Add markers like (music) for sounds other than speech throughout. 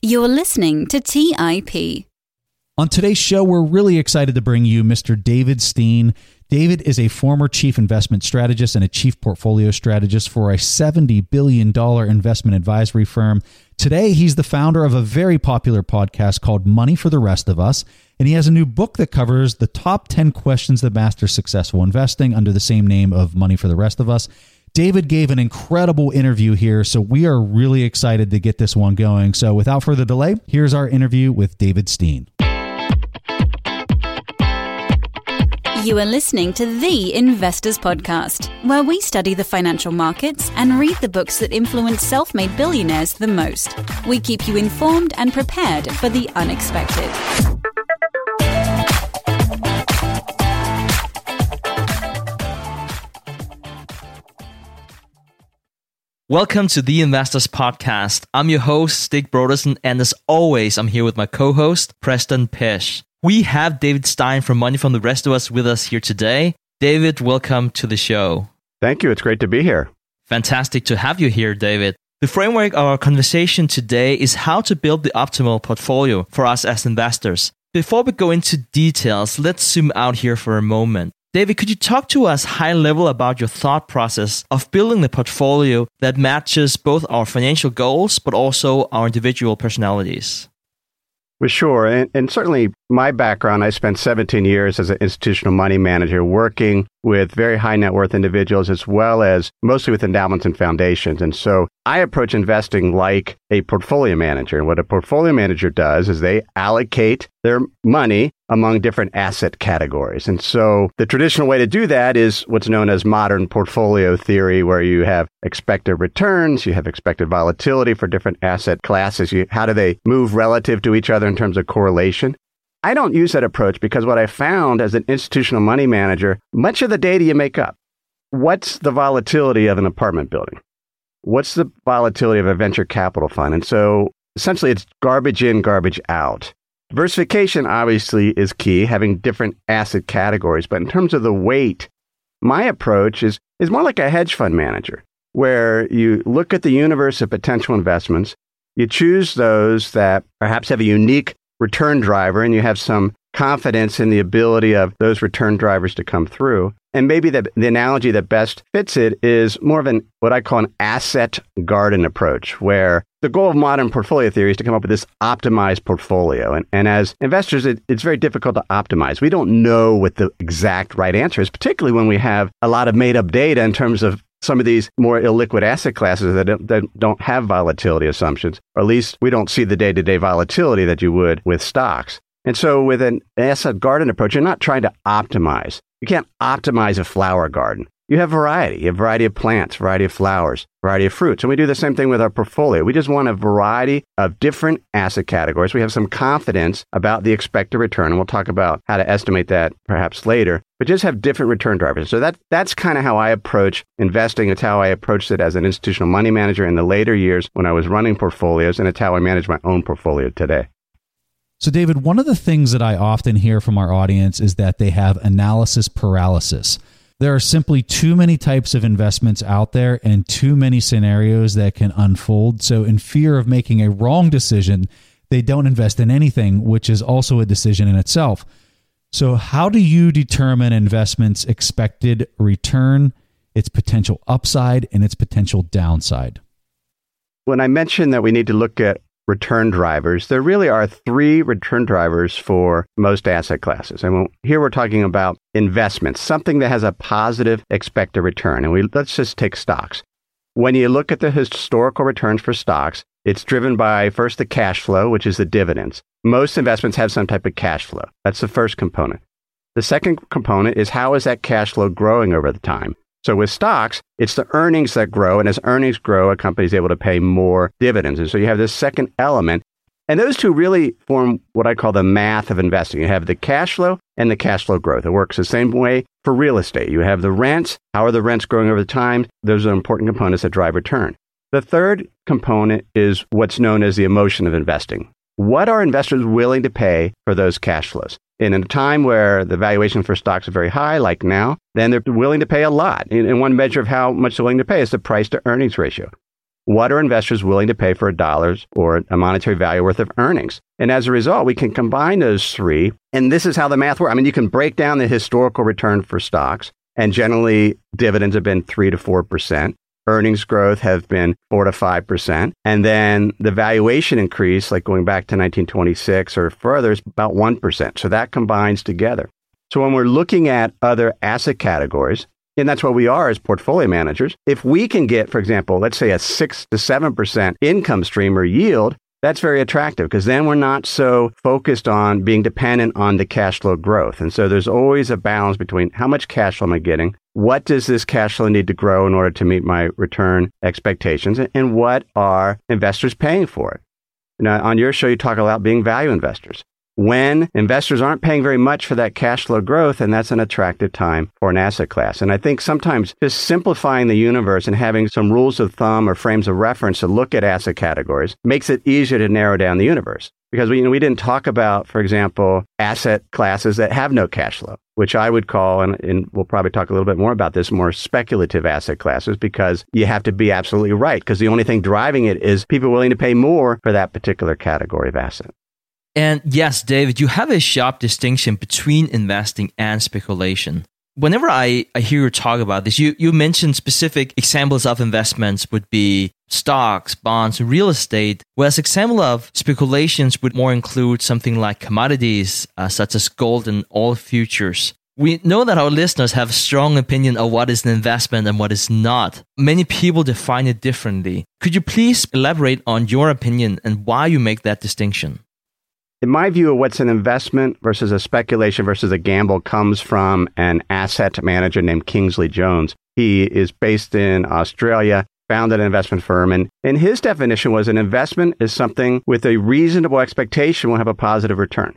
You're listening to TIP. On today's show, we're really excited to bring you Mr. David Stein. David is a former chief investment strategist and a chief portfolio strategist for a $70 billion investment advisory firm. Today, he's the founder of a very popular podcast called Money for the Rest of Us, and he has a new book that covers the top 10 questions that master successful investing under the same name of Money for the Rest of Us. David gave an incredible interview here, so we are really excited to get this one going. So, without further delay, here's our interview with David Stein. You are listening to The Investors Podcast, where we study the financial markets and read the books that influence self made billionaires the most. We keep you informed and prepared for the unexpected. Welcome to the Investors Podcast. I'm your host, Stig Brodersen, and as always, I'm here with my co host, Preston Pysh. We have David Stein from Money from the Rest of Us with us here today. David, welcome to the show. Thank you. It's great to be here. Fantastic to have you here, David. The framework of our conversation today is how to build the optimal portfolio for us as investors. Before we go into details, let's zoom out here for a moment. David, could you talk to us high level about your thought process of building the portfolio that matches both our financial goals but also our individual personalities? Well, sure. And, and, certainly my background, I spent 17 years as an institutional money manager working with very high net worth individuals as well as mostly with endowments and foundations. And so I approach investing like a portfolio manager. And what a portfolio manager does is they allocate their money among different asset categories. And so the traditional way to do that is what's known as modern portfolio theory, where you have expected returns, you have expected volatility for different asset classes. You, how do they move relative to each other in terms of correlation? I don't use that approach because what I found as an institutional money manager, much of the data you make up. What's the volatility of an apartment building? What's the volatility of a venture capital fund? And so essentially it's garbage in, garbage out. Diversification obviously is key, having different asset categories, but in terms of the weight, my approach is, is more like a hedge fund manager, where you look at the universe of potential investments, you choose those that perhaps have a unique return driver and you have some confidence in the ability of those return drivers to come through. And maybe the, the analogy that best fits it is more of an what I call an asset garden approach, where the goal of modern portfolio theory is to come up with this optimized portfolio. And, and as investors, it, it's very difficult to optimize. We don't know what the exact right answer is, particularly when we have a lot of made up data in terms of some of these more illiquid asset classes that don't, that don't have volatility assumptions, or at least we don't see the day to day volatility that you would with stocks. And so, with an asset garden approach, you're not trying to optimize. You can't optimize a flower garden. You have variety. You have variety of plants, variety of flowers, variety of fruits. And we do the same thing with our portfolio. We just want a variety of different asset categories. We have some confidence about the expected return. And we'll talk about how to estimate that perhaps later, but just have different return drivers. So that, that's kind of how I approach investing. It's how I approached it as an institutional money manager in the later years when I was running portfolios. And it's how I manage my own portfolio today. So, David, one of the things that I often hear from our audience is that they have analysis paralysis. There are simply too many types of investments out there and too many scenarios that can unfold. So, in fear of making a wrong decision, they don't invest in anything, which is also a decision in itself. So, how do you determine investment's expected return, its potential upside, and its potential downside? When I mentioned that we need to look at return drivers, there really are three return drivers for most asset classes. And here we're talking about investments, something that has a positive expected return. And we, let's just take stocks. When you look at the historical returns for stocks, it's driven by first the cash flow, which is the dividends. Most investments have some type of cash flow. That's the first component. The second component is how is that cash flow growing over the time? So with stocks, it's the earnings that grow. And as earnings grow, a company is able to pay more dividends. And so you have this second element. And those two really form what I call the math of investing. You have the cash flow and the cash flow growth. It works the same way for real estate. You have the rents. How are the rents growing over time? Those are important components that drive return. The third component is what's known as the emotion of investing. What are investors willing to pay for those cash flows? And in a time where the valuation for stocks are very high, like now, then they're willing to pay a lot. And one measure of how much they're willing to pay is the price to earnings ratio. what are investors willing to pay for a dollar's or a monetary value worth of earnings? And as a result, we can combine those three. And this is how the math works. I mean, you can break down the historical return for stocks, and generally dividends have been three to 4%. Earnings growth have been four to 5%. And then the valuation increase, like going back to 1926 or further, is about 1%. So that combines together. So when we're looking at other asset categories, and that's what we are as portfolio managers. If we can get, for example, let's say a six to 7% income stream or yield, that's very attractive because then we're not so focused on being dependent on the cash flow growth. And so there's always a balance between how much cash flow am I getting? What does this cash flow need to grow in order to meet my return expectations? And what are investors paying for it? Now, on your show, you talk about being value investors when investors aren't paying very much for that cash flow growth, and that's an attractive time for an asset class. And I think sometimes just simplifying the universe and having some rules of thumb or frames of reference to look at asset categories makes it easier to narrow down the universe. Because we, you know, we didn't talk about, for example, asset classes that have no cash flow, which I would call, and, and we'll probably talk a little bit more about this, more speculative asset classes, because you have to be absolutely right. Because the only thing driving it is people willing to pay more for that particular category of asset. And yes, David, you have a sharp distinction between investing and speculation. Whenever I, I hear you talk about this, you, you mentioned specific examples of investments would be stocks, bonds, real estate, whereas example of speculations would more include something like commodities, uh, such as gold and oil futures. We know that our listeners have strong opinion of what is an investment and what is not. Many people define it differently. Could you please elaborate on your opinion and why you make that distinction? In my view of what's an investment versus a speculation versus a gamble comes from an asset manager named Kingsley Jones. He is based in Australia, founded an investment firm, and, and his definition was an investment is something with a reasonable expectation will have a positive return.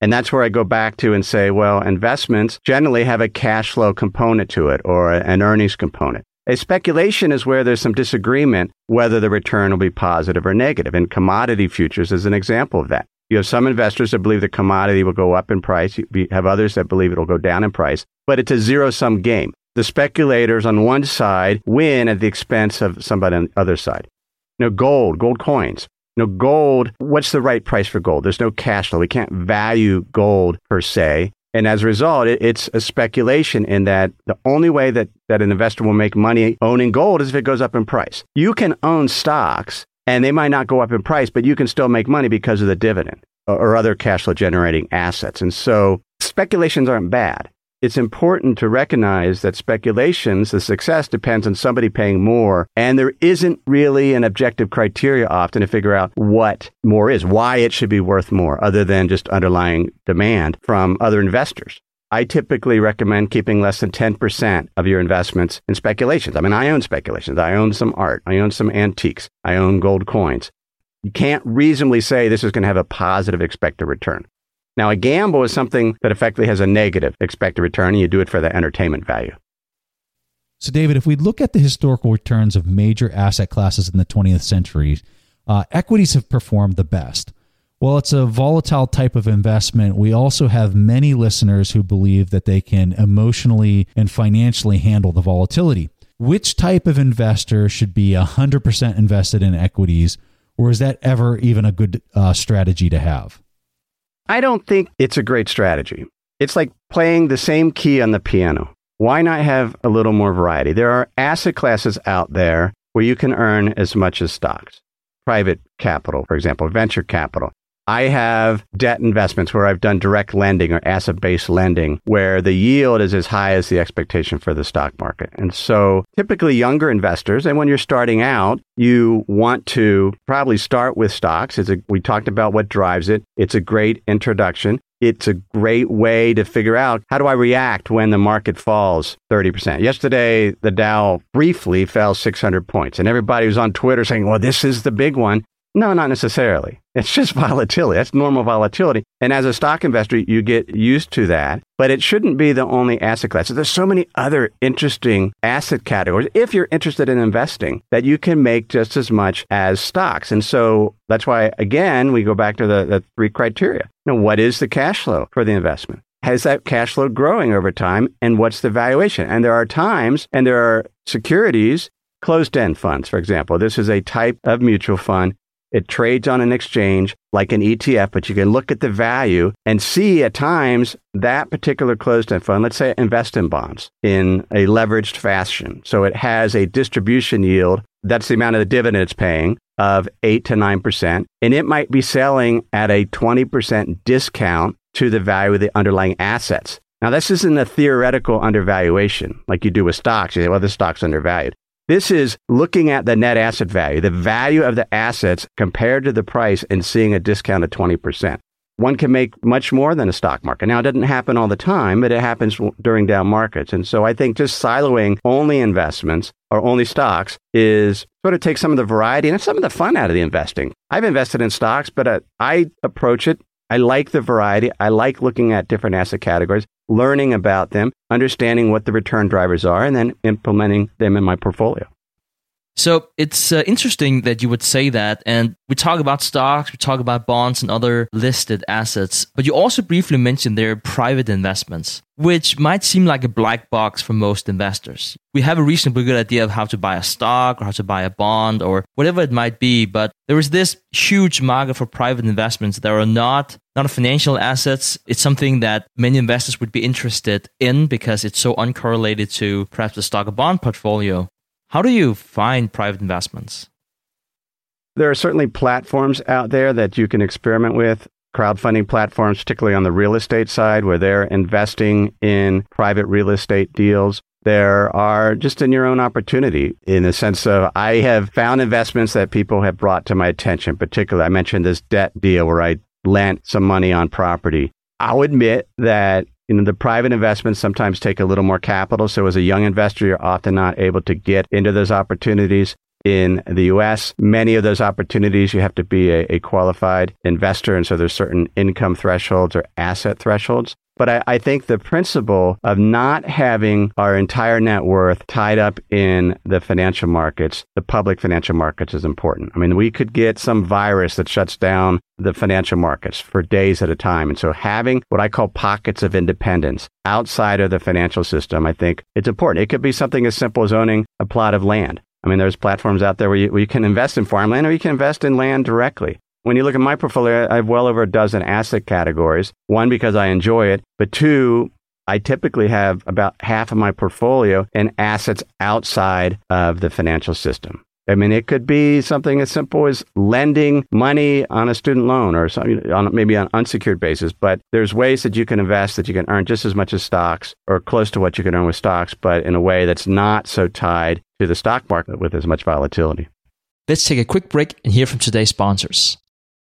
And that's where I go back to and say, well, investments generally have a cash flow component to it or an earnings component. A speculation is where there's some disagreement whether the return will be positive or negative. And commodity futures is an example of that. You have some investors that believe the commodity will go up in price. You have others that believe it'll go down in price, but it's a zero sum game. The speculators on one side win at the expense of somebody on the other side. Know, gold, gold coins. Know, gold, what's the right price for gold? There's no cash flow. We can't value gold per se. And as a result, it, it's a speculation in that the only way that, that an investor will make money owning gold is if it goes up in price. You can own stocks and they might not go up in price, but you can still make money because of the dividend or other cash flow generating assets. And so speculations aren't bad. It's important to recognize that speculations, the success depends on somebody paying more. And there isn't really an objective criteria often to figure out what more is, why it should be worth more, other than just underlying demand from other investors. I typically recommend keeping less than 10% of your investments in speculations. I mean, I own speculations. I own some art. I own some antiques. I own gold coins. You can't reasonably say this is going to have a positive expected return. Now, a gamble is something that effectively has a negative expected return, and you do it for the entertainment value. So, David, if we look at the historical returns of major asset classes in the 20th century, uh, equities have performed the best. Well, it's a volatile type of investment. We also have many listeners who believe that they can emotionally and financially handle the volatility. Which type of investor should be 100% invested in equities, or is that ever even a good uh, strategy to have? I don't think it's a great strategy. It's like playing the same key on the piano. Why not have a little more variety? There are asset classes out there where you can earn as much as stocks. Private capital, for example, venture capital. I have debt investments where I've done direct lending or asset based lending where the yield is as high as the expectation for the stock market. And so typically younger investors, and when you're starting out, you want to probably start with stocks. It's a, we talked about what drives it. It's a great introduction. It's a great way to figure out how do I react when the market falls 30%. Yesterday, the Dow briefly fell 600 points, and everybody was on Twitter saying, well, this is the big one. No, not necessarily. (laughs) It's just volatility. That's normal volatility. And as a stock investor, you get used to that. But it shouldn't be the only asset class. There's so many other interesting asset categories, if you're interested in investing, that you can make just as much as stocks. And so that's why, again, we go back to the, the three criteria. Know, what is the cash flow for the investment? Has that cash flow growing over time? And what's the valuation? And there are times and there are securities closed end funds, for example. This is a type of mutual fund. It trades on an exchange like an ETF, but you can look at the value and see at times that particular closed end fund, let's say invest in bonds in a leveraged fashion. So it has a distribution yield. That's the amount of the dividend it's paying of 8 to 9%. And it might be selling at a 20% discount to the value of the underlying assets. Now, this isn't a theoretical undervaluation like you do with stocks. You say, well, this stock's undervalued. This is looking at the net asset value, the value of the assets compared to the price and seeing a discount of 20%. One can make much more than a stock market. Now, it doesn't happen all the time, but it happens during down markets. And so I think just siloing only investments or only stocks is sort of take some of the variety and some of the fun out of the investing. I've invested in stocks, but uh, I approach it I like the variety. I like looking at different asset categories, learning about them, understanding what the return drivers are, and then implementing them in my portfolio. So it's uh, interesting that you would say that. And we talk about stocks, we talk about bonds and other listed assets, but you also briefly mentioned their private investments, which might seem like a black box for most investors. We have a reasonably good idea of how to buy a stock or how to buy a bond or whatever it might be, but there is this huge market for private investments that are not not financial assets. It's something that many investors would be interested in because it's so uncorrelated to perhaps the stock or bond portfolio. How do you find private investments? There are certainly platforms out there that you can experiment with. Crowdfunding platforms, particularly on the real estate side, where they're investing in private real estate deals. There are just in your own opportunity in the sense of I have found investments that people have brought to my attention. Particularly, I mentioned this debt deal where I lent some money on property. I'll admit that you know, the private investments sometimes take a little more capital. So as a young investor, you're often not able to get into those opportunities. In the US, many of those opportunities, you have to be a, a qualified investor. And so there's certain income thresholds or asset thresholds. But I, I, think the principle of not having our entire net worth tied up in the financial markets, the public financial markets, is important. I mean, we could get some virus that shuts down the financial markets for days at a time. And so having what I call pockets of independence outside of the financial system, I think it's important. It could be something as simple as owning a plot of land. I mean, there's platforms out there where you, where you can invest in farmland or you can invest in land directly. When you look at my portfolio, I have well over a dozen asset categories. One, because I enjoy it, but two, I typically have about half of my portfolio in assets outside of the financial system. I mean, it could be something as simple as lending money on a student loan or something on maybe on an unsecured basis. But there's ways that you can invest that you can earn just as much as stocks or close to what you can earn with stocks, but in a way that's not so tied to the stock market with as much volatility. Let's take a quick break and hear from today's sponsors.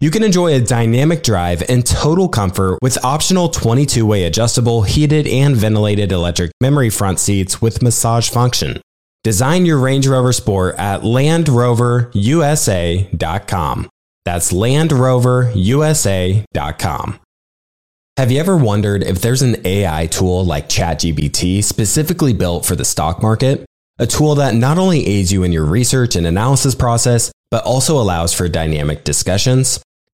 You can enjoy a dynamic drive and total comfort with optional 22 way adjustable, heated, and ventilated electric memory front seats with massage function. Design your Range Rover Sport at LandRoverUSA.com. That's LandRoverUSA.com. Have you ever wondered if there's an AI tool like ChatGPT specifically built for the stock market? A tool that not only aids you in your research and analysis process, but also allows for dynamic discussions?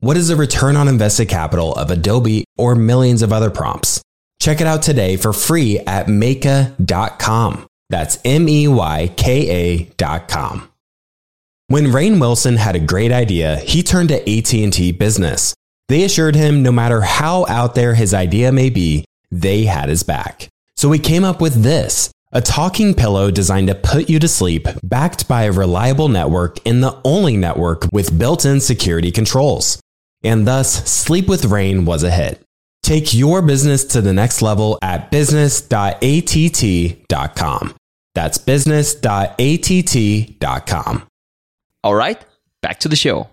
What is the return on invested capital of Adobe or millions of other prompts? Check it out today for free at Meyka.com. That's M E Y K A dot com. When Rainn Wilson had a great idea, he turned to AT&T Business. They assured him no matter how out there his idea may be, they had his back. So he came up with this, a talking pillow designed to put you to sleep, backed by a reliable network and the only network with built-in security controls. And thus, Sleep with Rain was a hit. Take your business to the next level at business.att.com. That's business.att.com. All right, back to the show.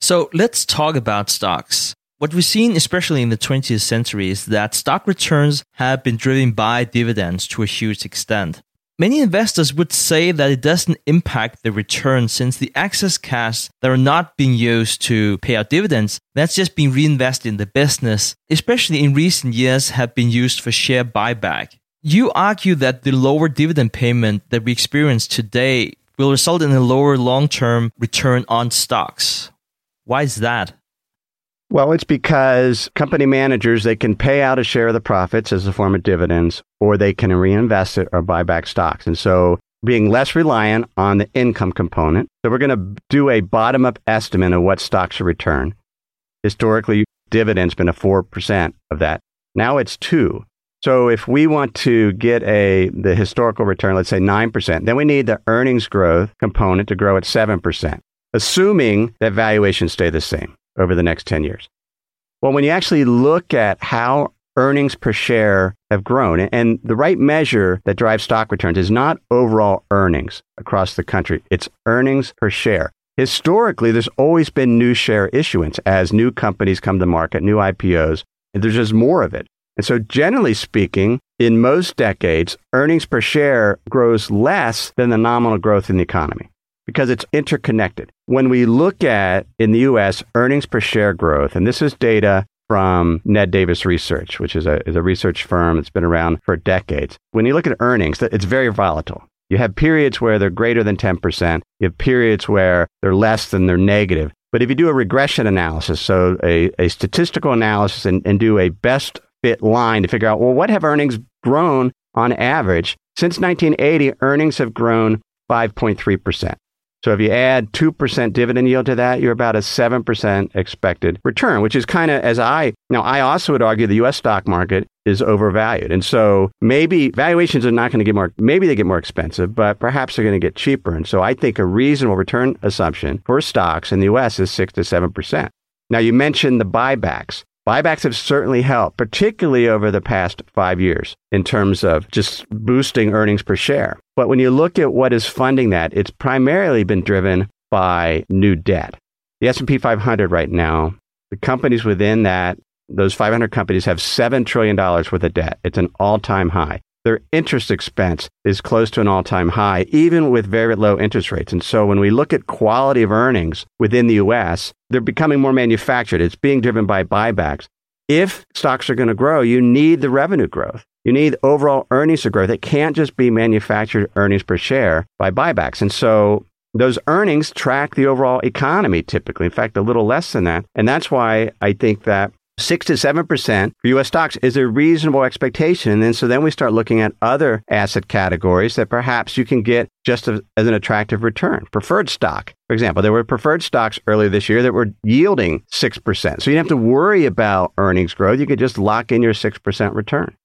So let's talk about stocks. What we've seen, especially in the 20th century, is that stock returns have been driven by dividends to a huge extent. Many investors would say that it doesn't impact the return since the excess cash that are not being used to pay out dividends, that's just being reinvested in the business, especially in recent years, have been used for share buyback. You argue that the lower dividend payment that we experience today will result in a lower long term return on stocks. Why is that? Well, it's because company managers, they can pay out a share of the profits as a form of dividends, or they can reinvest it or buy back stocks. And so being less reliant on the income component. So we're going to do a bottom up estimate of what stocks should return. Historically, dividends been a 4% of that. Now it's 2. So if we want to get a the historical return, let's say 9%, then we need the earnings growth component to grow at 7%, assuming that valuations stay the same over the next 10 years. Well, when you actually look at how earnings per share have grown, and the right measure that drives stock returns is not overall earnings across the country, it's earnings per share. Historically, there's always been new share issuance as new companies come to market, new IPOs, and there's just more of it. And so, generally speaking, in most decades, earnings per share grows less than the nominal growth in the economy because it's interconnected. When we look at in the US earnings per share growth, and this is data from Ned Davis Research, which is a, is a research firm that's been around for decades. When you look at earnings, it's very volatile. You have periods where they're greater than 10%. You have periods where they're less than they're negative. But if you do a regression analysis, so a, a statistical analysis and, and do a best fit line to figure out, well, what have earnings grown on average? Since 1980, earnings have grown 5.3%. So if you add 2% dividend yield to that, you're about a 7% expected return, which is kind of as I, now I also would argue the US stock market is overvalued. And so maybe valuations are not going to get more, maybe they get more expensive, but perhaps they're going to get cheaper. And so I think a reasonable return assumption for stocks in the US is 6 to 7%. Now you mentioned the buybacks. Buybacks have certainly helped, particularly over the past five years in terms of just boosting earnings per share. But when you look at what is funding that, it's primarily been driven by new debt. The S&P 500 right now, the companies within that, those 500 companies have $7 trillion worth of debt. It's an all-time high. Their interest expense is close to an all-time high, even with very low interest rates. And so when we look at quality of earnings within the U.S., they're becoming more manufactured. It's being driven by buybacks. If stocks are going to grow, you need the revenue growth. You need overall earnings to grow. It can't just be manufactured earnings per share by buybacks. And so those earnings track the overall economy typically. In fact, a little less than that. And that's why I think that six to seven percent for U.S. stocks is a reasonable expectation. And so then we start looking at other asset categories that perhaps you can get just as, as an attractive return. Preferred stock, for example, there were preferred stocks earlier this year that were yielding six percent. So you don't have to worry about earnings growth. You could just lock in your six percent return.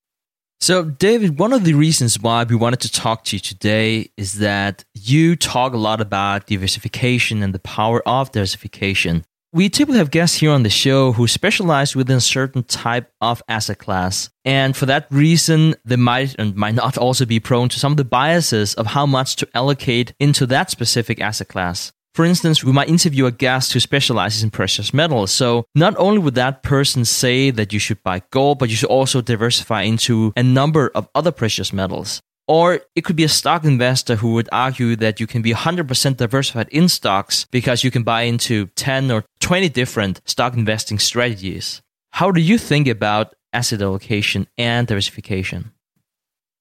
So, David, one of the reasons why we wanted to talk to you today is that you talk a lot about diversification and the power of diversification. We typically have guests here on the show who specialize within a certain type of asset class. And for that reason, they might and might not (laughs) also be prone to some of the biases of how much to allocate into that specific asset class. For instance, we might interview a guest who specializes in precious metals. So not only would that person say that you should buy gold, but you should also diversify into a number of other precious metals. Or it could be a stock investor who would argue that you can be 100% diversified in stocks because you can buy into 10 or 20 different stock investing strategies. How do you think about asset allocation and diversification?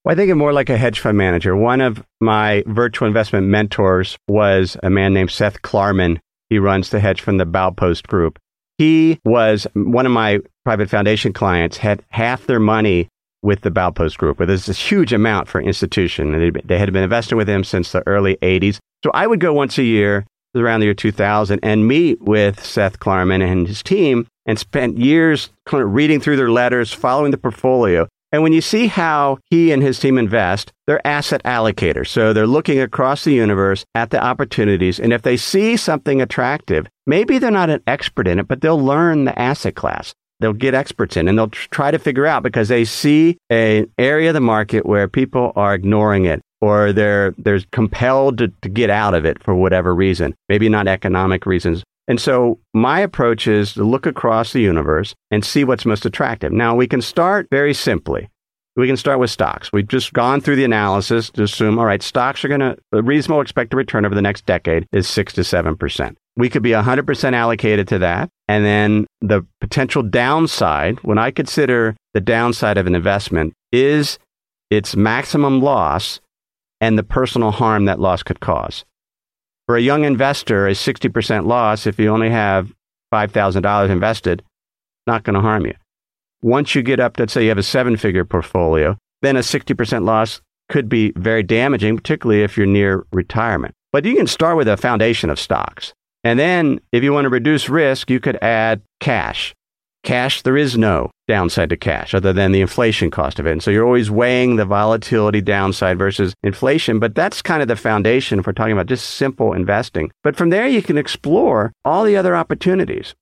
Well, I think of more like a hedge fund manager. One of my virtual investment mentors was a man named Seth Klarman. He runs the hedge fund, the Baupost Group. He was one of my private foundation clients, had half their money with the Baupost Group, where there's this huge amount for institution. They, they had been investing with him since the early 80s. So I would go once a year around the year 2000 and meet with Seth Klarman and his team and spent years kind of reading through their letters, following the portfolio. And when you see how he and his team invest, they're asset allocators. So they're looking across the universe at the opportunities. And if they see something attractive, maybe they're not an expert in it, but they'll learn the asset class they'll get experts in and they'll try to figure out because they see an area of the market where people are ignoring it or they're they're compelled to, to get out of it for whatever reason maybe not economic reasons. And so my approach is to look across the universe and see what's most attractive. Now we can start very simply we can start with stocks. We've just gone through the analysis to assume, all right, stocks are going to, a reasonable expected return over the next decade is 6 to 7%. We could be 100% allocated to that. And then the potential downside, when I consider the downside of an investment, is its maximum loss and the personal harm that loss could cause. For a young investor, a 60% loss, if you only have $5,000 invested, not going to harm you. Once you get up, let's say you have a seven figure portfolio, then a 60% loss could be very damaging, particularly if you're near retirement. But you can start with a foundation of stocks. And then if you want to reduce risk, you could add cash. Cash, there is no downside to cash other than the inflation cost of it. And so you're always weighing the volatility downside versus inflation. But that's kind of the foundation we're talking about just simple investing. But from there, you can explore all the other opportunities.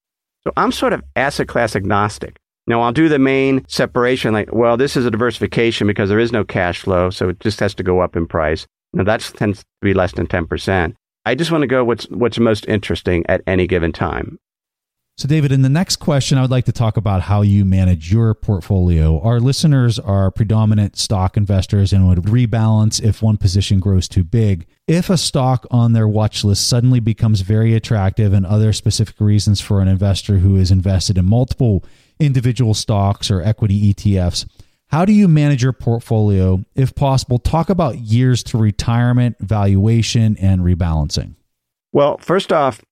So I'm sort of asset class agnostic. Now, I'll do the main separation like, well, this is a diversification because there is no cash flow. So it just has to go up in price. Now, that tends to be less than 10%. I just want to go what's what's most interesting at any given time. So, David, in the next question, I would like to talk about how you manage your portfolio. Our listeners are predominant stock investors and would rebalance if one position grows too big. If a stock on their watch list suddenly becomes very attractive and other specific reasons for an investor who is invested in multiple individual stocks or equity ETFs, how do you manage your portfolio? If possible, talk about years to retirement, valuation, and rebalancing. Well, first off,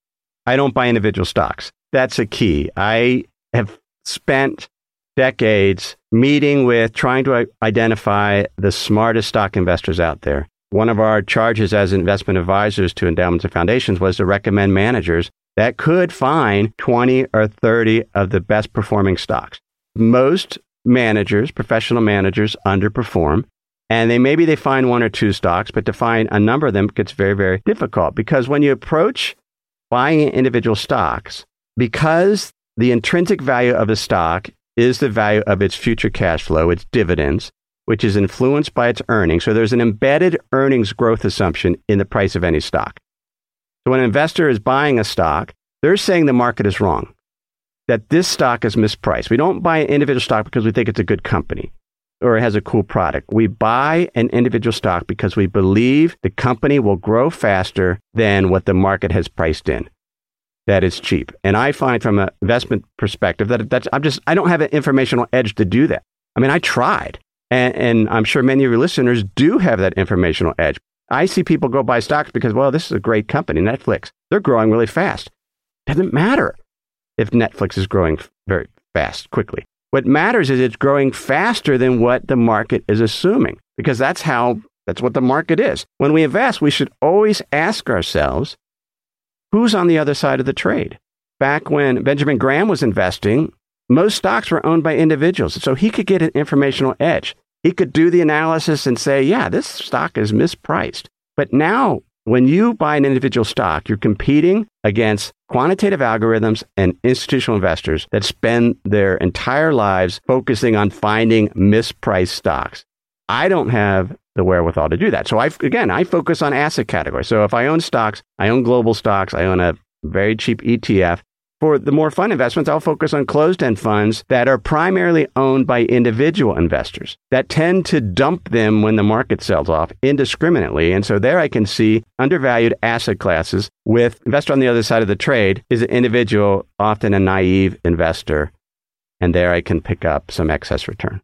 I don't buy individual stocks. That's a key. I have spent decades meeting with trying to identify the smartest stock investors out there. One of our charges as investment advisors to endowments and foundations was to recommend managers that could find 20 or 30 of the best performing stocks. Most managers, professional managers, underperform. And they maybe they find one or two stocks, but to find a number of them gets very, very difficult because when you approach buying individual stocks, because the intrinsic value of a stock is the value of its future cash flow, its dividends, which is influenced by its earnings. So there's an embedded earnings growth assumption in the price of any stock. So when an investor is buying a stock, they're saying the market is wrong that this stock is mispriced. We don't buy an individual stock because we think it's a good company or it has a cool product. We buy an individual stock because we believe the company will grow faster than what the market has priced in. That is cheap. And I find from an investment perspective that that's, I'm just, I don't have an informational edge to do that. I mean, I tried. And, and I'm sure many of your listeners do have that informational edge. I see people go buy stocks because, well, this is a great company, Netflix. They're growing really fast. Doesn't matter if Netflix is growing very fast, quickly. What matters is it's growing faster than what the market is assuming, because that's how, that's what the market is. When we invest, we should always ask ourselves, who's on the other side of the trade? Back when Benjamin Graham was investing, most stocks were owned by individuals. So he could get an informational edge. He could do the analysis and say, yeah, this stock is mispriced. But now when you buy an individual stock, you're competing against quantitative algorithms and institutional investors that spend their entire lives focusing on finding mispriced stocks. I don't have the wherewithal to do that. So I again, I focus on asset categories. So if I own stocks, I own global stocks, I own a very cheap ETF, for the more fun investments, I'll focus on closed end funds that are primarily owned by individual investors that tend to dump them when the market sells off indiscriminately. And so there I can see undervalued asset classes with investor on the other side of the trade is an individual, often a naive investor. And there I can pick up some excess return.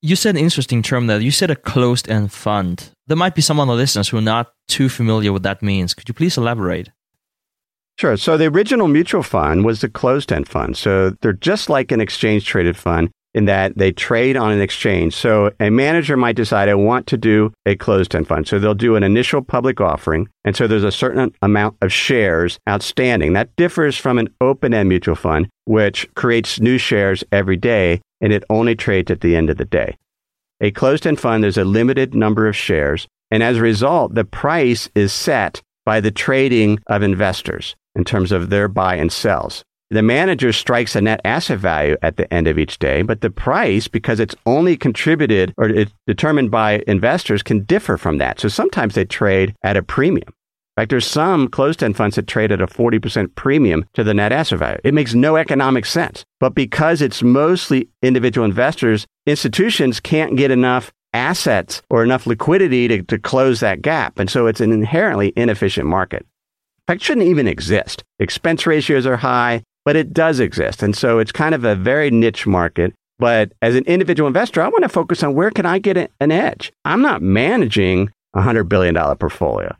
You said an interesting term there. You said a closed end fund. There might be some of the listeners who are not too familiar with that means. Could you please elaborate? Sure. So the original mutual fund was the closed end fund. So they're just like an exchange traded fund. in that they trade on an exchange. So a manager might decide, I want to do a closed end fund. So they'll do an initial public offering. And so there's a certain amount of shares outstanding. That differs from an open end mutual fund, which creates new shares every day and it only trades at the end of the day. A closed end fund, there's a limited number of shares. And as a result, the price is set by the trading of investors in terms of their buy and sells. The manager strikes a net asset value at the end of each day, but the price, because it's only contributed or it's determined by investors, can differ from that. So sometimes they trade at a premium. In fact, there's some closed-end funds that trade at a 40% premium to the net asset value. It makes no economic sense. But because it's mostly individual investors, institutions can't get enough assets or enough liquidity to, to close that gap. And so it's an inherently inefficient market. Fact, shouldn't even exist. Expense ratios are high but it does exist. And so it's kind of a very niche market. But as an individual investor, I want to focus on where can I get an edge? I'm not managing a $100 billion portfolio.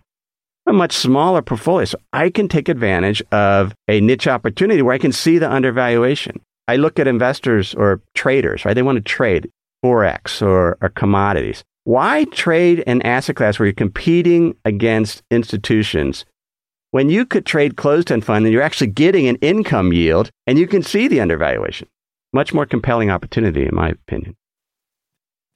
A much smaller portfolio. So I can take advantage of a niche opportunity where I can see the undervaluation. I look at investors or traders, right? They want to trade Forex or, or commodities. Why trade an asset class where you're competing against institutions when you could trade closed end fund and you're actually getting an income yield and you can see the undervaluation. Much more compelling opportunity, in my opinion.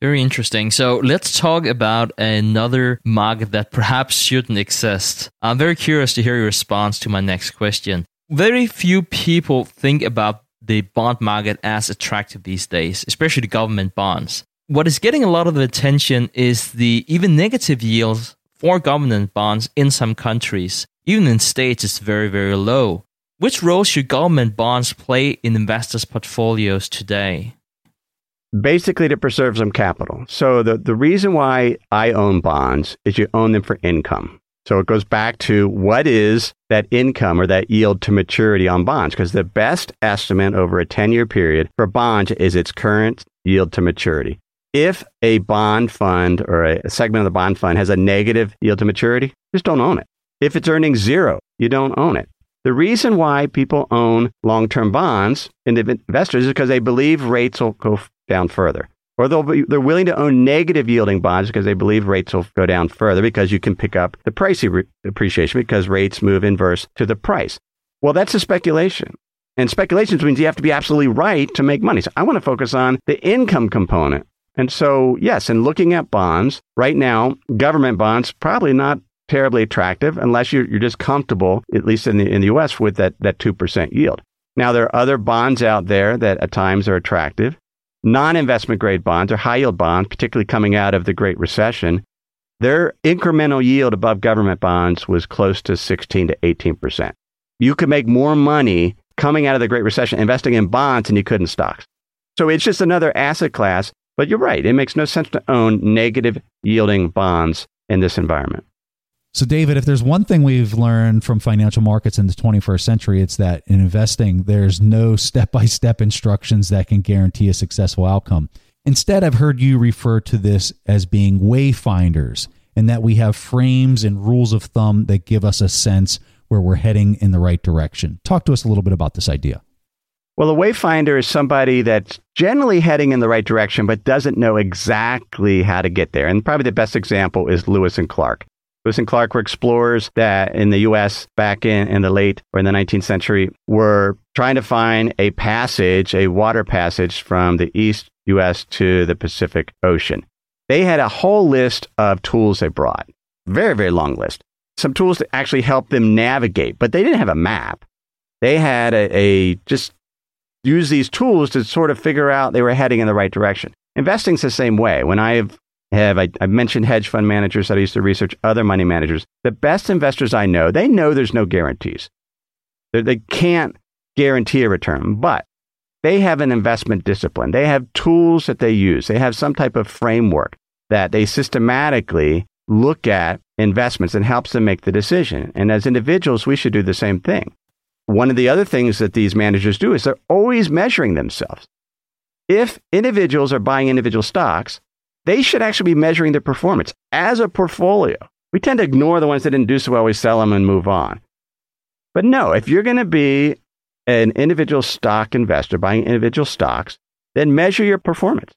Very interesting. So let's talk about another market that perhaps shouldn't exist. I'm very curious to hear your response to my next question. Very few people think about the bond market as attractive these days, especially the government bonds. What is getting a lot of attention is the even negative yields for government bonds in some countries. Even in states, it's very, very low. Which role should government bonds play in investors' portfolios today? Basically, to preserve some capital. So, the, the reason why I own bonds is you own them for income. So, it goes back to what is that income or that yield to maturity on bonds? Because the best estimate over a 10 year period for bonds is its current yield to maturity. If a bond fund or a segment of the bond fund has a negative yield to maturity, just don't own it. If it's earning zero, you don't own it. The reason why people own long term bonds, and in investors, is because they believe rates will go down further. Or they'll be, they're willing to own negative yielding bonds because they believe rates will go down further because you can pick up the price appreciation because rates move inverse to the price. Well, that's a speculation. And speculation means you have to be absolutely right to make money. So I want to focus on the income component. And so, yes, in looking at bonds, right now, government bonds, probably not terribly attractive unless you're, you're just comfortable, at least in the, in the US, with that, that 2% yield. Now, there are other bonds out there that at times are attractive. Non investment grade bonds or high yield bonds, particularly coming out of the Great Recession, their incremental yield above government bonds was close to 16 to 18%. You could make more money coming out of the Great Recession investing in bonds than you could in stocks. So it's just another asset class. But you're right, it makes no sense to own negative yielding bonds in this environment. So, David, if there's one thing we've learned from financial markets in the 21st century, it's that in investing, there's no step by step instructions that can guarantee a successful outcome. Instead, I've heard you refer to this as being wayfinders and that we have frames and rules of thumb that give us a sense where we're heading in the right direction. Talk to us a little bit about this idea. Well, a wayfinder is somebody that's generally heading in the right direction, but doesn't know exactly how to get there. And probably the best example is Lewis and Clark. Lewis and Clark were explorers that in the U.S. back in, in the late or in the 19th century were trying to find a passage, a water passage from the East U.S. to the Pacific Ocean. They had a whole list of tools they brought, very, very long list. Some tools to actually help them navigate, but they didn't have a map. They had a, a just use these tools to sort of figure out they were heading in the right direction. Investing's the same way. When I've have I, I mentioned hedge fund managers that I used to research other money managers. The best investors I know, they know there's no guarantees. They're, they can not guarantee a return, but they have an investment discipline. They have tools that they use. They have some type of framework that they systematically look at investments and helps them make the decision. And as individuals, we should do the same thing. One of the other things that these managers do is they're always measuring themselves. If individuals are buying individual stocks, they should actually be measuring their performance as a portfolio. We tend to ignore the ones that didn't do so well, we sell them and move on. But no, if you're going to be an individual stock investor buying individual stocks, then measure your performance.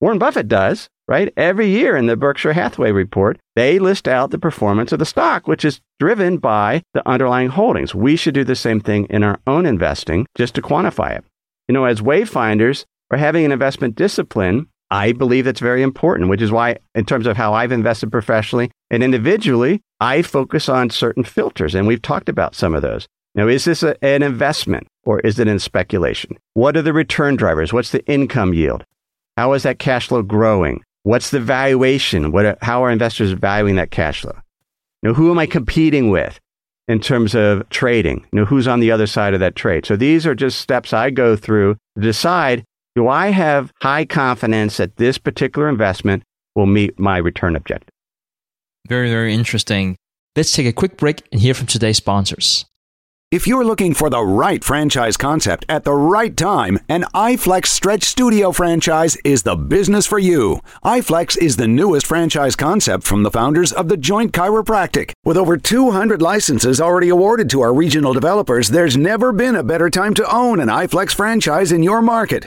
Warren Buffett does, right? Every year in the Berkshire Hathaway report, they list out the performance of the stock, which is driven by the underlying holdings. We should do the same thing in our own investing just to quantify it. You know, as wayfinders or having an investment discipline, I believe that's very important, which is why, in terms of how I've invested professionally and individually, I focus on certain filters. And we've talked about some of those. Now, is this a, an investment or is it in speculation? What are the return drivers? What's the income yield? How is that cash flow growing? What's the valuation? What, how are investors valuing that cash flow? Know, who am I competing with in terms of trading? Know, who's on the other side of that trade? So these are just steps I go through to decide, do I have high confidence that this particular investment will meet my return objective? Very, very interesting. Let's take a quick break and hear from today's sponsors. If you're looking for the right franchise concept at the right time, an iFlex Stretch Studio franchise is the business for you. iFlex is the newest franchise concept from the founders of The Joint Chiropractic. With over 200 licenses already awarded to our regional developers, there's never been a better time to own an iFlex franchise in your market.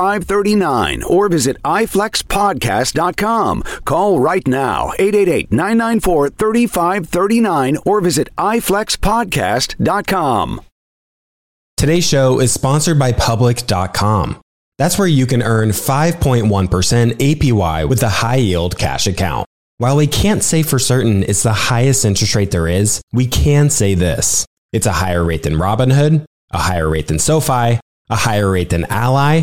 3539 or visit iflexpodcast.com. Call right now 888 994 3539 or visit iflexpodcast.com. Today's show is sponsored by Public.com. That's where you can earn 5.1% APY with a high yield cash account. While we can't say for certain it's the highest interest rate there is, we can say this. It's a higher rate than Robinhood, a higher rate than SoFi, a higher rate than Ally,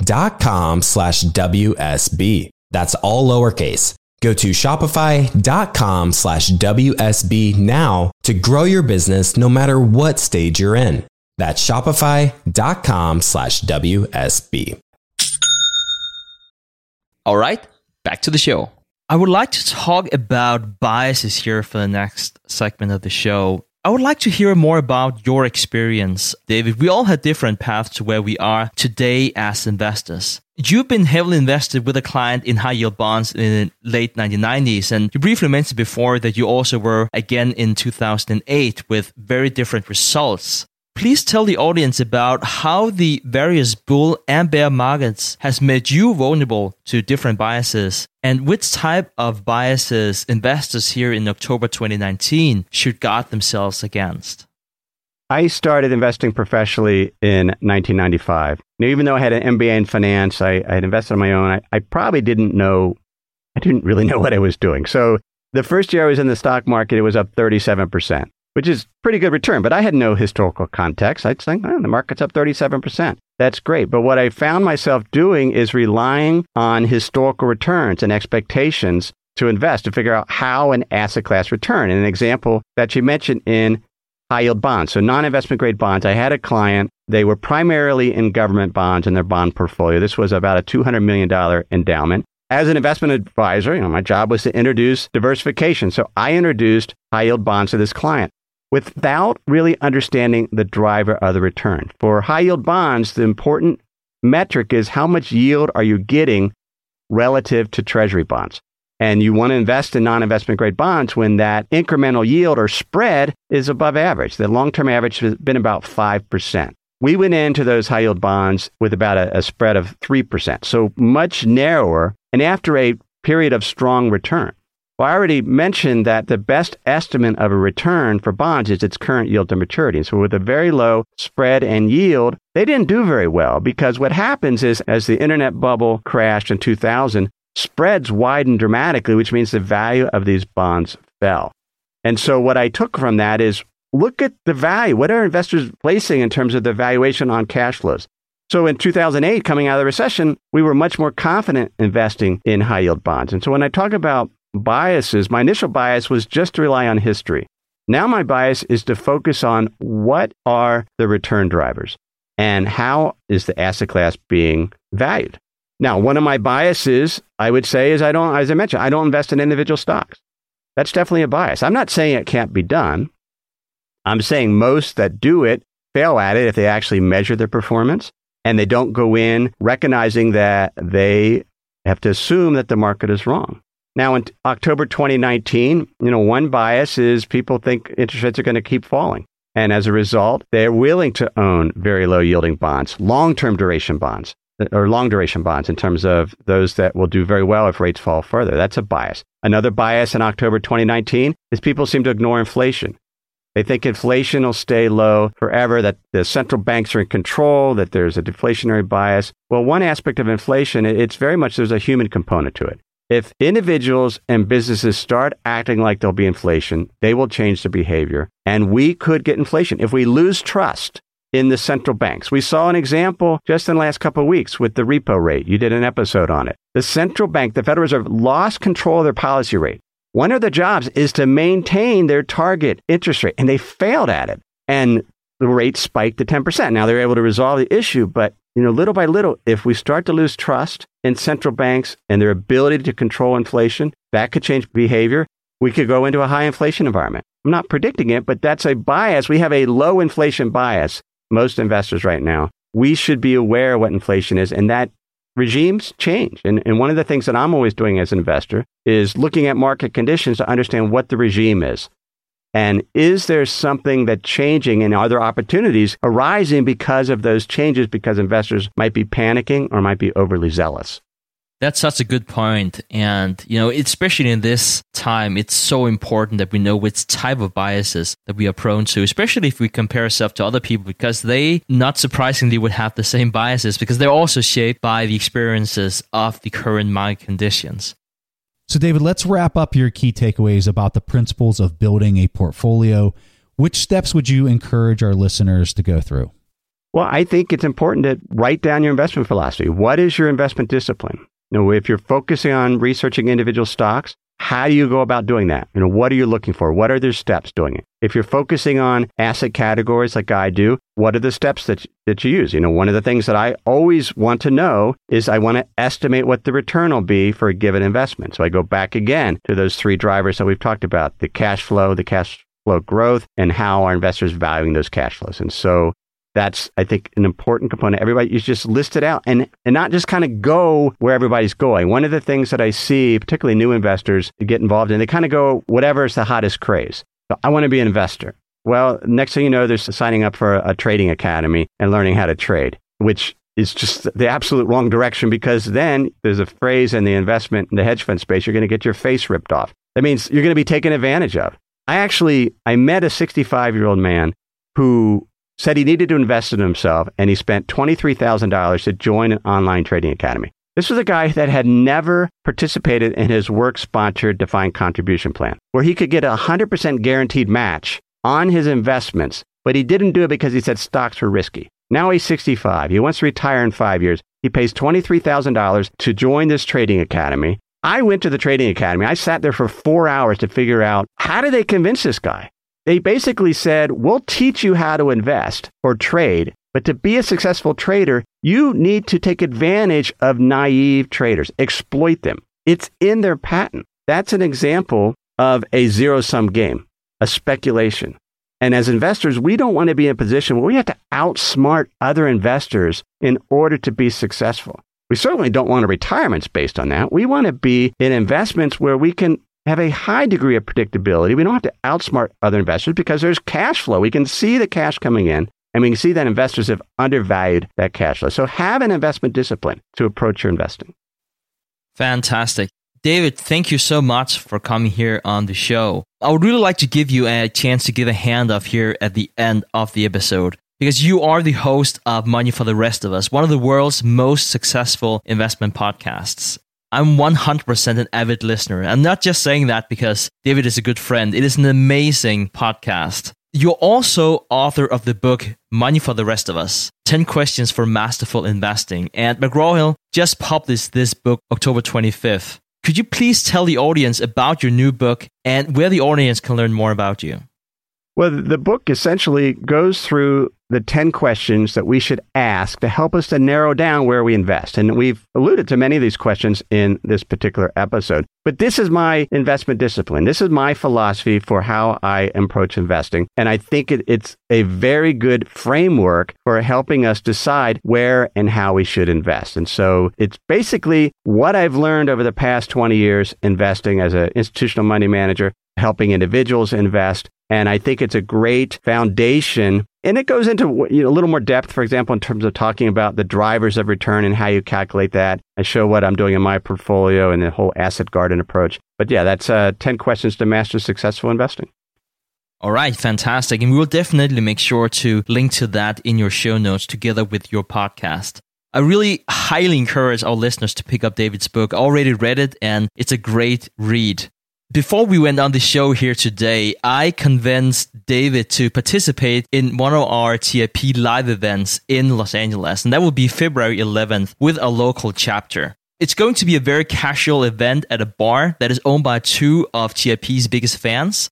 shopify.com slash WSB. That's all lowercase. Go to shopify.com slash WSB now to grow your business no matter what stage you're in. That's shopify.com slash WSB. All right, back to the show. I would like to talk about biases here for the next segment of the show. I would like to hear more about your experience, David. We all had different paths to where we are today as investors. You've been heavily invested with a client in high yield bonds in the late 1990s. And you briefly mentioned before that you also were again in 2008 with very different results. Please tell the audience about how the various bull and bear markets has made you vulnerable to different biases and which type of biases investors here in October 2019 should guard themselves against. I started investing professionally in 1995. Now, even though I had an MBA in finance, I, I had invested on my own. I, I probably didn't know, I didn't really (laughs) know what I was doing. So the first year I was in the stock market, it was up 37%, which is pretty good return. But I had no historical context. I'd say, oh, the market's up 37%. That's great. But what I found myself doing is relying on historical returns and expectations to invest to figure out how an asset class return. And an example that you mentioned in high yield bonds. So non investment grade bonds. I had a client. They were primarily in government bonds in their bond portfolio. This was about a $200 million endowment. As an investment advisor, you know, my job was to introduce diversification. So I introduced high yield bonds to this client without really understanding the driver of the return. For high yield bonds, the important metric is how much yield are you getting relative to treasury bonds. And you want to invest in non investment grade bonds when that incremental yield or spread is above average. The long term average has been about 5%. We went into those high yield bonds with about a, a spread of 3%, so much narrower, and after a period of strong return. Well, I already mentioned that the best estimate of a return for bonds is its current yield to maturity. So with a very low spread and yield, they didn't do very well because what happens is as the internet bubble crashed in 2000, spreads widened dramatically, which means the value of these bonds fell. And so what I took from that is look at the value. What are investors placing in terms of the valuation on cash flows? So in 2008, coming out of the recession, we were much more confident investing in high yield bonds. And so when I talk about biases, my initial bias was just to rely on history. Now my bias is to focus on what are the return drivers and how is the asset class being valued. Now, one of my biases, I would say, is I don't, as I mentioned, I don't invest in individual stocks. That's definitely a bias. I'm not saying it can't be done. I'm saying most that do it fail at it if they actually measure their performance and they don't go in recognizing that they have to assume that the market is wrong. Now, in October 2019, you know, one bias is people think interest rates are going to keep falling. And as a result, they're willing to own very low yielding bonds, long term duration bonds or long duration bonds in terms of those that will do very well if rates fall further. That's a bias. Another bias in October 2019 is people seem to ignore inflation. They think inflation will stay low forever, that the central banks are in control, that there's a deflationary bias. Well, one aspect of inflation, it's very much there's a human component to it. If individuals and businesses start acting like there'll be inflation, they will change their behavior. And we could get inflation. If we lose trust in the central banks, we saw an example just in the last couple of weeks with the repo rate. You did an episode on it. The central bank, the Federal Reserve, lost control of their policy rate. One of their jobs is to maintain their target interest rate, and they failed at it. And the rate spiked to 10%. Now they're able to resolve the issue, but you know, little by little, if we start to lose trust in central banks and their ability to control inflation, that could change behavior. We could go into a high inflation environment. I'm not predicting it, but that's a bias. We have a low inflation bias, most investors right now. We should be aware of what inflation is, and that regimes change. And, and one of the things that I'm always doing as an investor is looking at market conditions to understand what the regime is. And is there something that changing and are there opportunities arising because of those changes because investors might be panicking or might be overly zealous? That's such a good point. And, you know, especially in this time, it's so important that we know which type of biases that we are prone to, especially if we compare ourselves to other people, because they, not surprisingly, would have the same biases because they're also shaped by the experiences of the current market conditions. So, David, let's wrap up your key takeaways about the principles of building a portfolio. Which steps would you encourage our listeners to go through? Well, I think it's important to write down your investment philosophy. What is your investment discipline? You know, if you're focusing on researching individual stocks, how do you go about doing that? You know, what are you looking for? What are the steps doing it? If you're focusing on asset categories like I do, what are the steps that, that you use? You know, one of the things that I always want to know is I want to estimate what the return will be for a given investment. So I go back again to those three drivers that we've talked about, the cash flow, the cash flow growth and how our investors valuing those cash flows. And so that's, I think, an important component. Everybody, you just list it out and, and not just kind of go where everybody's going. One of the things that I see, particularly new investors get involved in, they kind of go, whatever is the hottest craze. So I want to be an investor. Well, next thing you know, they're signing up for a trading academy and learning how to trade, which is just the absolute wrong direction because then there's a phrase in the investment in the hedge fund space, you're going to get your face ripped off. That means you're going to be taken advantage of. I actually, I met a 65 year old man who said he needed to invest in himself, and he spent $23,000 to join an online trading academy. This was a guy that had never participated in his work sponsored defined contribution plan, where he could get a 100% guaranteed match on his investments, but he didn't do it because he said stocks were risky. Now he's 65. He wants to retire in five years. He pays $23,000 to join this trading academy. I went to the trading academy. I sat there for four hours to figure out how did they convince this guy? They basically said, We'll teach you how to invest or trade, but to be a successful trader, you need to take advantage of naive traders, exploit them. It's in their patent. That's an example of a zero sum game, a speculation. And as investors, we don't want to be in a position where we have to outsmart other investors in order to be successful. We certainly don't want a retirements based on that. We want to be in investments where we can have a high degree of predictability. We don't have to outsmart other investors because there's cash flow. We can see the cash coming in and we can see that investors have undervalued that cash flow. So have an investment discipline to approach your investing. Fantastic. David, thank you so much for coming here on the show. I would really like to give you a chance to give a handoff here at the end of the episode because you are the host of Money for the Rest of Us, one of the world's most successful investment podcasts. I'm 100% an avid listener. I'm not just saying that because David is a good friend. It is an amazing podcast. You're also author of the book Money for the Rest of Us 10 Questions for Masterful Investing. And McGraw Hill just published this book October 25th. Could you please tell the audience about your new book and where the audience can learn more about you? Well, the book essentially goes through the 10 questions that we should ask to help us to narrow down where we invest. And we've alluded to many of these questions in this particular episode. But this is my investment discipline. This is my philosophy for how I approach investing. And I think it, it's a very good framework for helping us decide where and how we should invest. And so it's basically what I've learned over the past 20 years investing as an institutional money manager, helping individuals invest and I think it's a great foundation. And it goes into you know, a little more depth, for example, in terms of talking about the drivers of return and how you calculate that. I show what I'm doing in my portfolio and the whole asset garden approach. But yeah, that's uh, 10 questions to master successful investing. All right, fantastic. And we will definitely make sure to link to that in your show notes together with your podcast. I really highly encourage our listeners to pick up David's book. I already read it and it's a great read. Before we went on the show here today, I convinced David to participate in one of our TIP live events in Los Angeles, and that will be February 11th with a local chapter. It's going to be a very casual event at a bar that is owned by two of TIP's biggest fans,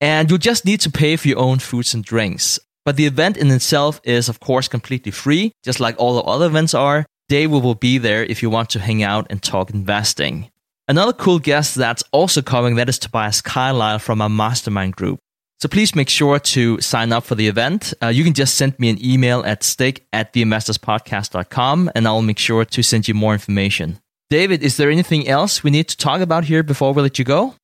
and you'll just need to pay for your own foods and drinks. But the event in itself is, of course, completely free, just like all the other events are. David will be there if you want to hang out and talk investing. Another cool guest that's also coming that is Tobias Carlisle from our mastermind group. So please make sure to sign up for the event. Uh, you can just send me an email at stig at theinvestorspodcast.com and I'll make sure to send you more information. David, is there anything else we need to talk about here before we let you go?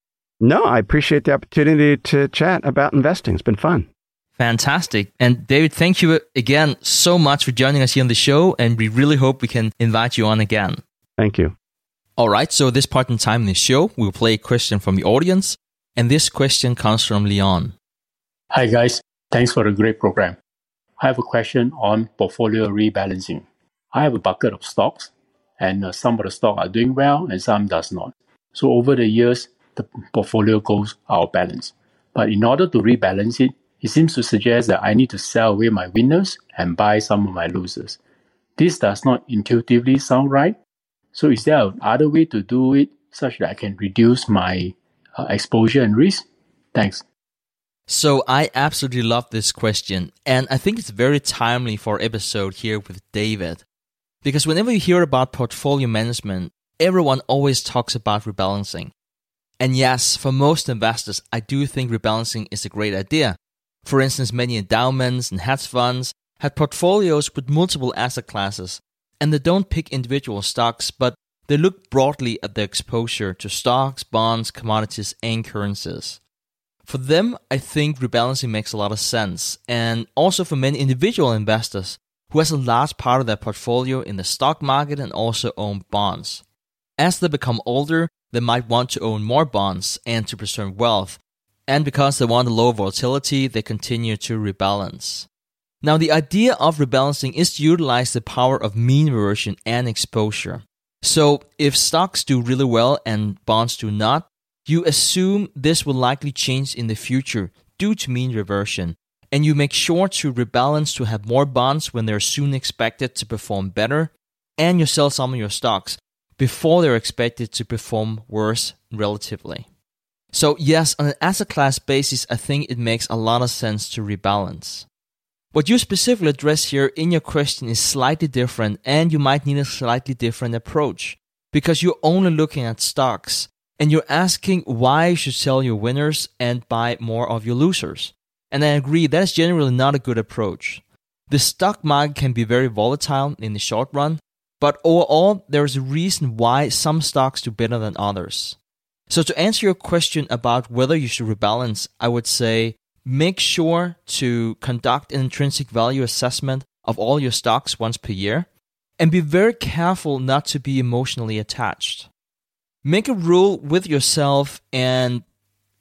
No, I appreciate the opportunity to chat about investing. It's been fun. Fantastic. And David, thank you again so much for joining us here on the show. And we really hope we can invite you on again. Thank you. All right, so this part in time in the show, we'll play a question from the audience, and this question comes from Leon. Hi guys, thanks for a great program. I have a question on portfolio rebalancing. I have a bucket of stocks, and uh, some of the stocks are doing well, and some does not. So over the years, the portfolio goes out of balance. But in order to rebalance it, it seems to suggest that I need to sell away my winners and buy some of my losers. This does not intuitively sound right, so is there another way to do it such that I can reduce my uh, exposure and risk? Thanks. So I absolutely love this question, and I think it's very timely for episode here with David, because whenever you hear about portfolio management, everyone always talks about rebalancing. And yes, for most investors, I do think rebalancing is a great idea. For instance, many endowments and hedge funds have portfolios with multiple asset classes, and they don't pick individual stocks, but they look broadly at their exposure to stocks, bonds, commodities, and currencies. For them, I think rebalancing makes a lot of sense, and also for many individual investors who has a large part of their portfolio in the stock market and also own bonds. As they become older, they might want to own more bonds and to preserve wealth, and because they want a low volatility, they continue to rebalance. Now, the idea of rebalancing is to utilize the power of mean reversion and exposure. So, if stocks do really well and bonds do not, you assume this will likely change in the future due to mean reversion, and you make sure to rebalance to have more bonds when they're soon expected to perform better, and you sell some of your stocks before they're expected to perform worse relatively. So, yes, on an asset class basis, I think it makes a lot of sense to rebalance. What you specifically address here in your question is slightly different, and you might need a slightly different approach because you're only looking at stocks and you're asking why you should sell your winners and buy more of your losers. And I agree, that is generally not a good approach. The stock market can be very volatile in the short run, but overall, there is a reason why some stocks do better than others. So, to answer your question about whether you should rebalance, I would say make sure to conduct an intrinsic value assessment of all your stocks once per year and be very careful not to be emotionally attached. Make a rule with yourself and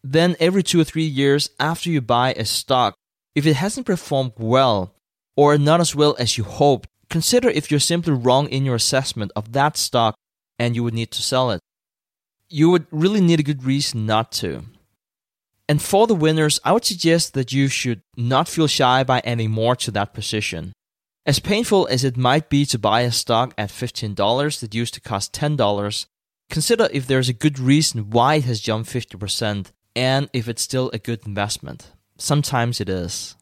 then every two or three years after you buy a stock, if it hasn't performed well or not as well as you hoped, consider if you're simply wrong in your assessment of that stock and you would need to sell it. You would really need a good reason not to. And for the winners, I would suggest that you should not feel shy by adding more to that position. As painful as it might be to buy a stock at $15 that used to cost $10, consider if there's a good reason why it has jumped 50% and if it's still a good investment. Sometimes it is.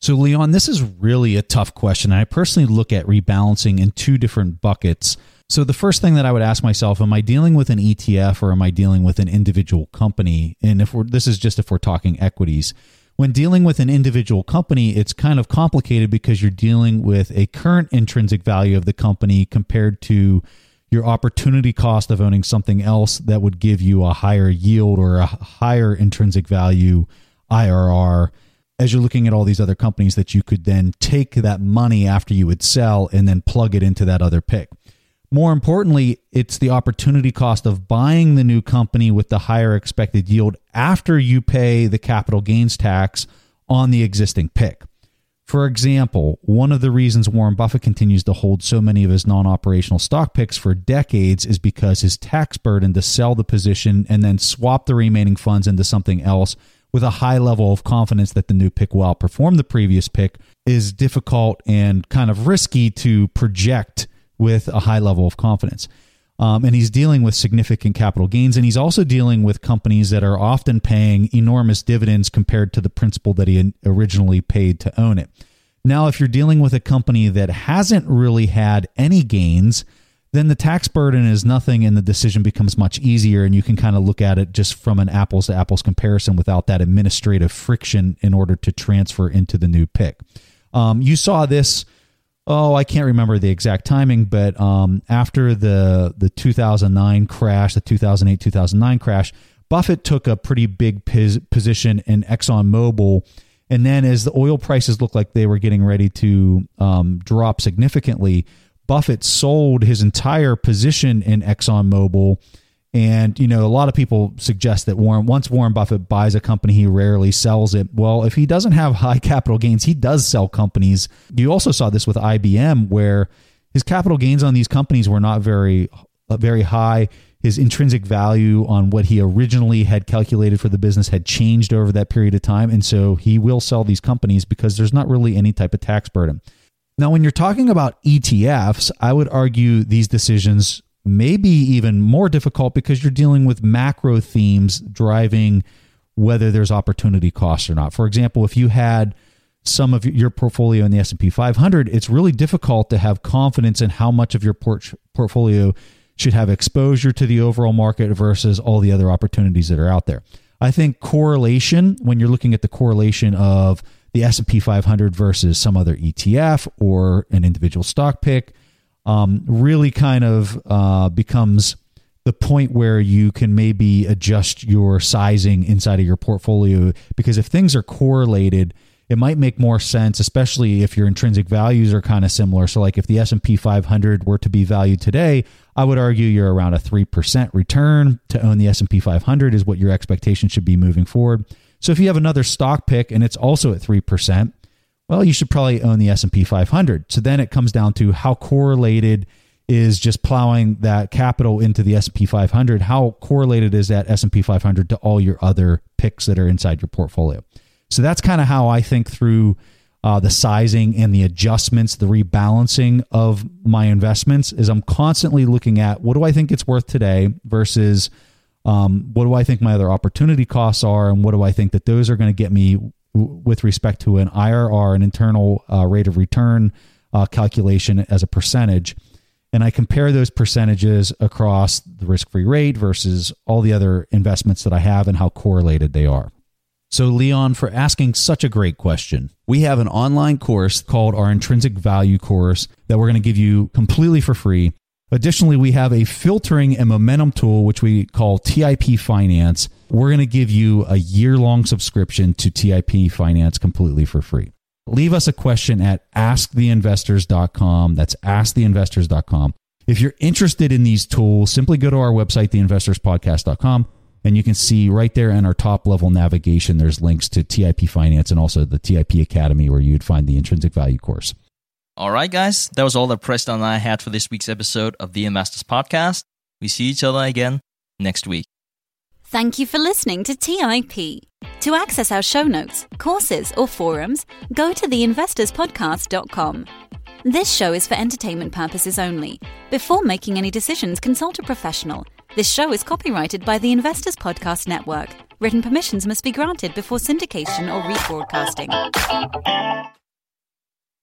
So, Leon, this is really a tough question. I personally look at rebalancing in two different buckets. So the first thing that I would ask myself, am I dealing with an ETF or am I dealing with an individual company? And if we're, this is just if we're talking equities. When dealing with an individual company, it's kind of complicated because you're dealing with a current intrinsic value of the company compared to your opportunity cost of owning something else that would give you a higher yield or a higher intrinsic value IRR as you're looking at all these other companies that you could then take that money after you would sell and then plug it into that other pick. More importantly, it's the opportunity cost of buying the new company with the higher expected yield after you pay the capital gains tax on the existing pick. For example, one of the reasons Warren Buffett continues to hold so many of his non operational stock picks for decades is because his tax burden to sell the position and then swap the remaining funds into something else with a high level of confidence that the new pick will outperform the previous pick is difficult and kind of risky to project with a high level of confidence. Um, and he's dealing with significant capital gains. And he's also dealing with companies that are often paying enormous dividends compared to the principal that he originally paid to own it. Now, if you're dealing with a company that hasn't really had any gains, then the tax burden is nothing and the decision becomes much easier. And you can kind of look at it just from an apples to apples comparison without that administrative friction in order to transfer into the new pick. Um, you saw this oh, I can't remember the exact timing, but um, after the the 2009 crash, the 2008 2009 crash, Buffett took a pretty big pos- position in ExxonMobil. And then, as the oil prices looked like they were getting ready to um, drop significantly, Buffett sold his entire position in ExxonMobil and you know, a lot of people suggest that Warren once Warren Buffett buys a company, he rarely sells it. Well, if he doesn't have (laughs) high capital gains, he does sell companies. You also saw this with IBM, where his capital gains on these companies were not very uh, very high. His intrinsic value on what he originally had calculated for the business had changed over that period of time, and so he will sell these companies because there's not really any type of tax burden. Now, when you're talking about ETFs, I would argue these decisions maybe even more difficult because you're dealing with macro themes driving whether there's opportunity cost or not. For example, if you had some of your portfolio in the S&P 500, it's really difficult to have confidence in how much of your port- portfolio should have exposure to the overall market versus all the other opportunities that are out there. I think correlation when you're looking at the correlation of the S&P 500 versus some other ETF or an individual stock pick um, really kind of uh, becomes the point where you can maybe adjust your sizing inside of your portfolio. Because if things are correlated it might make more sense especially if your intrinsic values are kind of similar. So like if the S&P 500 were to be valued today I would argue you're around a 3% return to own the S&P 500 is what your expectation should be moving forward. So if you have another stock pick and it's also at 3%, well, you should probably own the S&P 500. So then it comes down to how correlated is just plowing that capital into the S&P 500. How correlated is that S&P 500 to all your other picks that are inside your portfolio? So that's kind of how I think through uh, the sizing and the adjustments, the rebalancing of my investments. Is I'm constantly looking at what do I think it's worth today versus um, what do I think my other opportunity costs are, and what do I think that those are going to get me with respect to an IRR, an internal uh, rate of return uh, calculation as a percentage. And I compare those percentages across the risk free rate versus all the other investments that I have and how correlated they are. So, Leon, for asking such a great question, we have an online course called our Intrinsic Value course that we're going to give you completely for free. Additionally, we have a filtering and momentum tool, which we call TIP Finance. We're going to give you a year long subscription to TIP Finance completely for free. Leave us a question at asktheinvestors.com. That's asktheinvestors.com. If you're interested in these tools, simply go to our website, theinvestorspodcast.com, and you can see right there in our top level navigation, there's links to TIP Finance and also the TIP Academy where you'd find the intrinsic value course. All right, guys, that was all that Preston and I had for this week's episode of the Investors Podcast. We see each other again next week. Thank you for listening to TIP. To access our show notes, courses, or forums, go to theinvestorspodcast.com. This show is for entertainment purposes only. Before making any decisions, consult a professional. This show is copyrighted by the Investors Podcast Network. Written permissions must be granted before syndication or rebroadcasting.